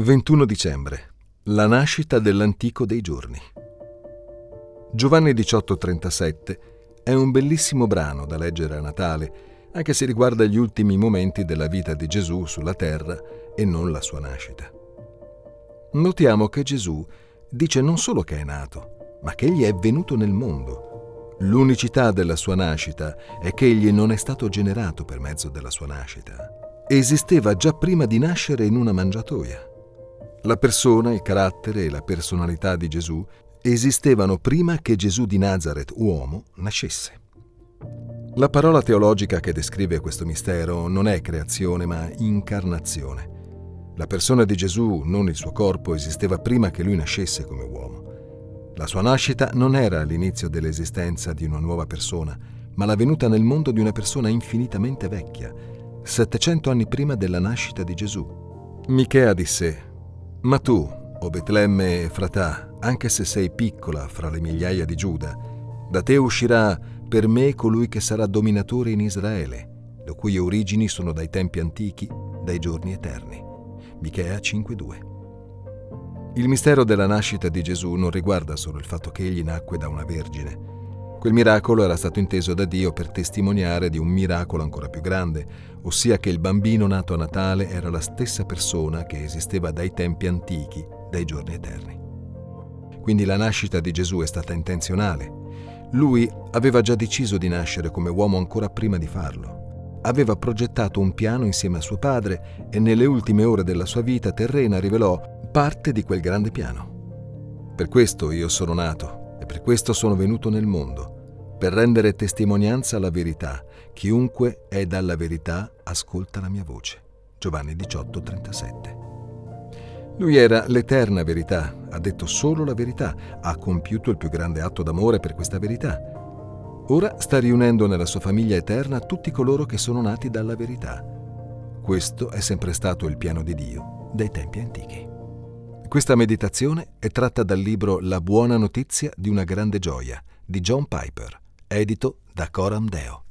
21 dicembre. La nascita dell'antico dei giorni. Giovanni 18:37 è un bellissimo brano da leggere a Natale, anche se riguarda gli ultimi momenti della vita di Gesù sulla terra e non la sua nascita. Notiamo che Gesù dice non solo che è nato, ma che egli è venuto nel mondo. L'unicità della sua nascita è che egli non è stato generato per mezzo della sua nascita. Esisteva già prima di nascere in una mangiatoia. La persona, il carattere e la personalità di Gesù esistevano prima che Gesù di Nazareth, uomo, nascesse. La parola teologica che descrive questo mistero non è creazione ma incarnazione. La persona di Gesù, non il suo corpo, esisteva prima che lui nascesse come uomo. La sua nascita non era l'inizio dell'esistenza di una nuova persona, ma la venuta nel mondo di una persona infinitamente vecchia, 700 anni prima della nascita di Gesù. Michea disse, ma tu, o Betlemme Efratà, anche se sei piccola fra le migliaia di Giuda, da te uscirà per me colui che sarà dominatore in Israele, le cui origini sono dai tempi antichi, dai giorni eterni. Michea 5:2. Il mistero della nascita di Gesù non riguarda solo il fatto che egli nacque da una vergine, Quel miracolo era stato inteso da Dio per testimoniare di un miracolo ancora più grande, ossia che il bambino nato a Natale era la stessa persona che esisteva dai tempi antichi, dai giorni eterni. Quindi la nascita di Gesù è stata intenzionale. Lui aveva già deciso di nascere come uomo ancora prima di farlo. Aveva progettato un piano insieme a suo padre e nelle ultime ore della sua vita terrena rivelò parte di quel grande piano. Per questo io sono nato per questo sono venuto nel mondo, per rendere testimonianza alla verità. Chiunque è dalla verità ascolta la mia voce. Giovanni 18:37. Lui era l'eterna verità, ha detto solo la verità, ha compiuto il più grande atto d'amore per questa verità. Ora sta riunendo nella sua famiglia eterna tutti coloro che sono nati dalla verità. Questo è sempre stato il piano di Dio dai tempi antichi. Questa meditazione è tratta dal libro La buona notizia di una grande gioia di John Piper, edito da Coram Deo.